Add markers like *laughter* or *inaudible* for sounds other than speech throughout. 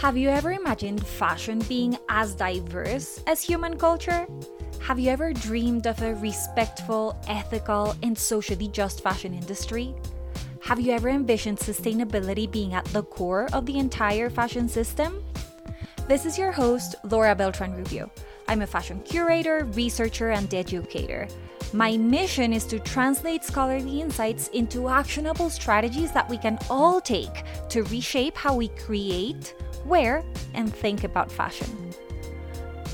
Have you ever imagined fashion being as diverse as human culture? Have you ever dreamed of a respectful, ethical, and socially just fashion industry? Have you ever envisioned sustainability being at the core of the entire fashion system? This is your host, Laura Beltran Rubio. I'm a fashion curator, researcher, and educator. My mission is to translate scholarly insights into actionable strategies that we can all take to reshape how we create, wear, and think about fashion.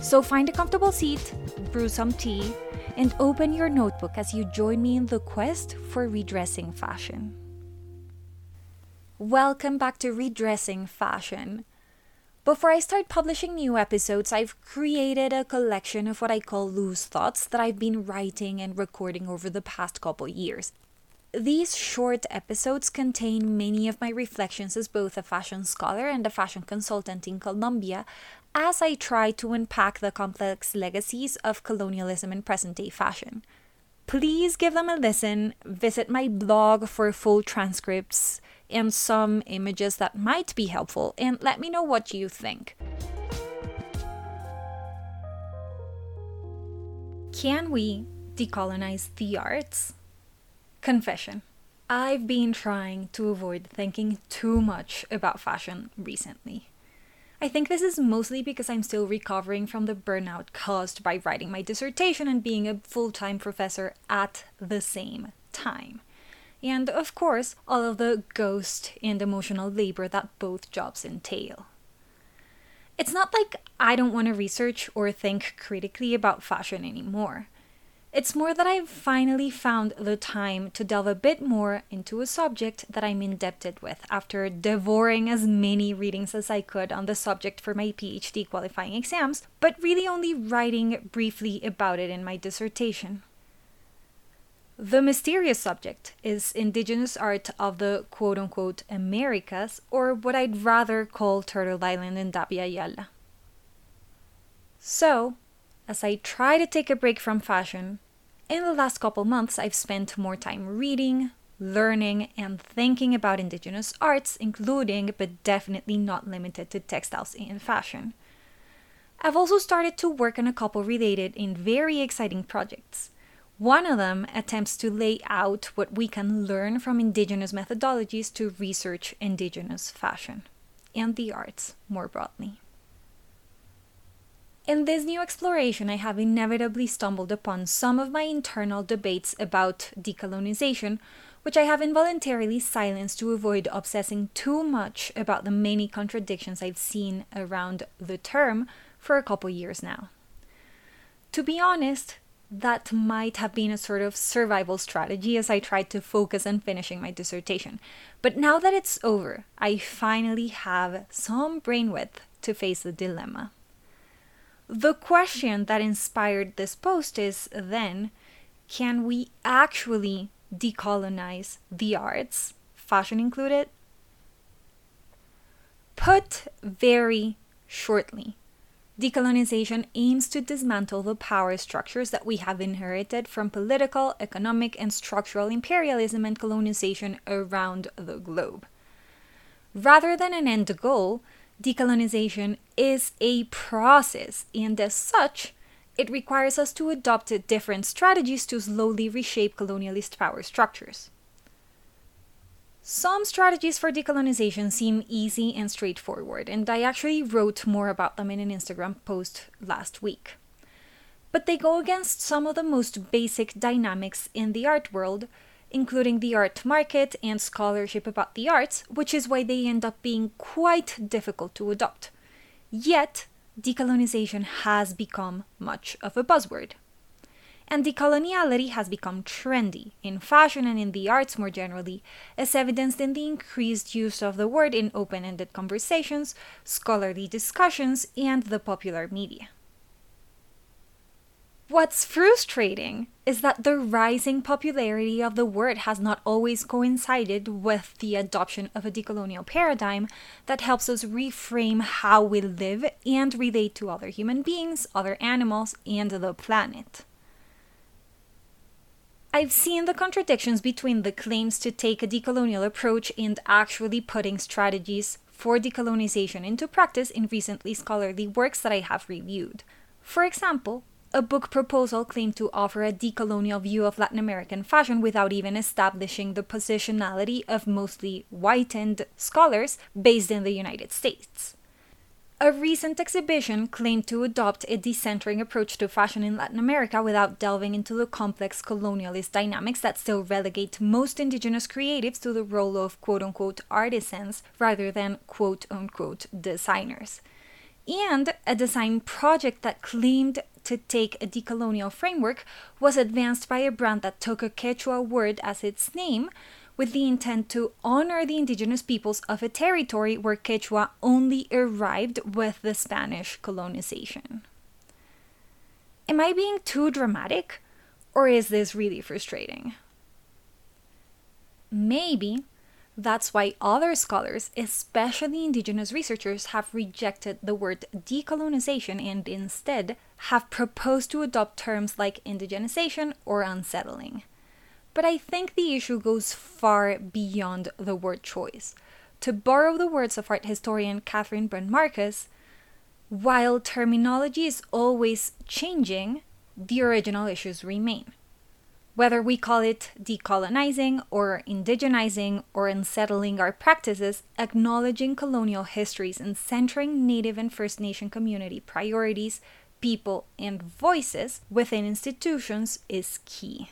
So find a comfortable seat, brew some tea, and open your notebook as you join me in the quest for redressing fashion. Welcome back to Redressing Fashion. Before I start publishing new episodes, I've created a collection of what I call loose thoughts that I've been writing and recording over the past couple years. These short episodes contain many of my reflections as both a fashion scholar and a fashion consultant in Colombia, as I try to unpack the complex legacies of colonialism in present day fashion. Please give them a listen, visit my blog for full transcripts and some images that might be helpful, and let me know what you think. Can we decolonize the arts? Confession. I've been trying to avoid thinking too much about fashion recently. I think this is mostly because I'm still recovering from the burnout caused by writing my dissertation and being a full time professor at the same time and of course, all of the ghost and emotional labor that both jobs entail. It's not like I don't want to research or think critically about fashion anymore. It's more that I've finally found the time to delve a bit more into a subject that I'm indebted with after devouring as many readings as I could on the subject for my PhD qualifying exams, but really only writing briefly about it in my dissertation. The mysterious subject is indigenous art of the quote unquote Americas, or what I'd rather call Turtle Island and Yala. So, as I try to take a break from fashion, in the last couple months I've spent more time reading, learning, and thinking about indigenous arts, including but definitely not limited to textiles and fashion. I've also started to work on a couple related and very exciting projects. One of them attempts to lay out what we can learn from indigenous methodologies to research indigenous fashion and the arts more broadly. In this new exploration, I have inevitably stumbled upon some of my internal debates about decolonization, which I have involuntarily silenced to avoid obsessing too much about the many contradictions I've seen around the term for a couple years now. To be honest, that might have been a sort of survival strategy as I tried to focus on finishing my dissertation. But now that it's over, I finally have some brain width to face the dilemma. The question that inspired this post is then can we actually decolonize the arts, fashion included? Put very shortly, Decolonization aims to dismantle the power structures that we have inherited from political, economic, and structural imperialism and colonization around the globe. Rather than an end goal, decolonization is a process, and as such, it requires us to adopt different strategies to slowly reshape colonialist power structures. Some strategies for decolonization seem easy and straightforward, and I actually wrote more about them in an Instagram post last week. But they go against some of the most basic dynamics in the art world, including the art market and scholarship about the arts, which is why they end up being quite difficult to adopt. Yet, decolonization has become much of a buzzword and decoloniality has become trendy in fashion and in the arts more generally, as evidenced in the increased use of the word in open ended conversations, scholarly discussions, and the popular media. What's frustrating is that the rising popularity of the word has not always coincided with the adoption of a decolonial paradigm that helps us reframe how we live and relate to other human beings, other animals, and the planet. I've seen the contradictions between the claims to take a decolonial approach and actually putting strategies for decolonization into practice in recently scholarly works that I have reviewed. For example, a book proposal claimed to offer a decolonial view of Latin American fashion without even establishing the positionality of mostly whitened scholars based in the United States. A recent exhibition claimed to adopt a decentering approach to fashion in Latin America without delving into the complex colonialist dynamics that still relegate most indigenous creatives to the role of quote unquote artisans rather than quote unquote designers. And a design project that claimed to take a decolonial framework was advanced by a brand that took a Quechua word as its name with the intent to honor the indigenous peoples of a territory where Quechua only arrived with the Spanish colonization. Am I being too dramatic, or is this really frustrating? Maybe that's why other scholars, especially indigenous researchers, have rejected the word decolonization and instead have proposed to adopt terms like indigenization or unsettling. But I think the issue goes far beyond the word choice. To borrow the words of art historian Kathryn Bunn-Marcuse, while terminology is always changing, the original issues remain. Whether we call it decolonizing or indigenizing or unsettling our practices, acknowledging colonial histories and centering Native and First Nation community priorities, people, and voices within institutions is key.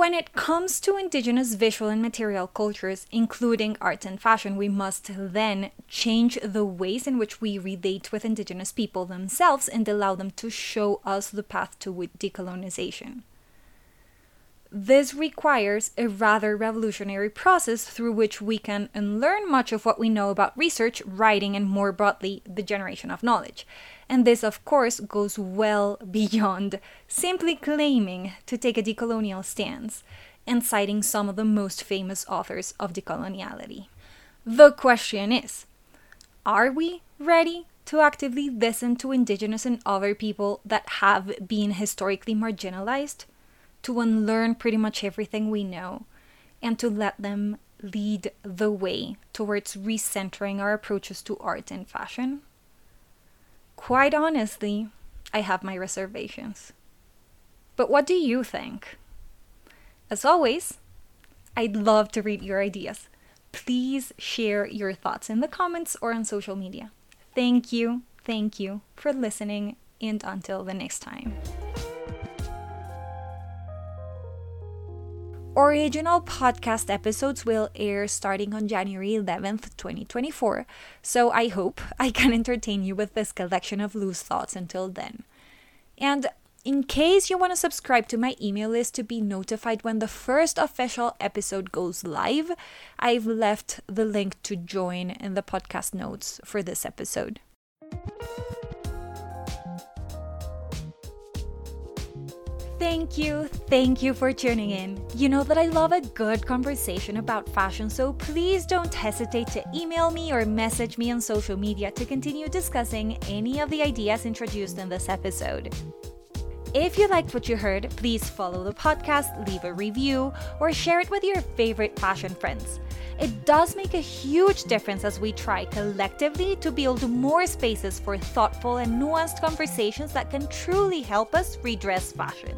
When it comes to indigenous visual and material cultures, including art and fashion, we must then change the ways in which we relate with indigenous people themselves and allow them to show us the path to decolonization. This requires a rather revolutionary process through which we can unlearn much of what we know about research, writing, and more broadly, the generation of knowledge. And this, of course, goes well *laughs* beyond simply claiming to take a decolonial stance and citing some of the most famous authors of decoloniality. The question is are we ready to actively listen to indigenous and other people that have been historically marginalized? To unlearn pretty much everything we know and to let them lead the way towards recentering our approaches to art and fashion? Quite honestly, I have my reservations. But what do you think? As always, I'd love to read your ideas. Please share your thoughts in the comments or on social media. Thank you, thank you for listening, and until the next time. Original podcast episodes will air starting on January 11th, 2024, so I hope I can entertain you with this collection of loose thoughts until then. And in case you want to subscribe to my email list to be notified when the first official episode goes live, I've left the link to join in the podcast notes for this episode. Thank you, thank you for tuning in. You know that I love a good conversation about fashion, so please don't hesitate to email me or message me on social media to continue discussing any of the ideas introduced in this episode. If you liked what you heard, please follow the podcast, leave a review, or share it with your favorite fashion friends. It does make a huge difference as we try collectively to build more spaces for thoughtful and nuanced conversations that can truly help us redress fashion.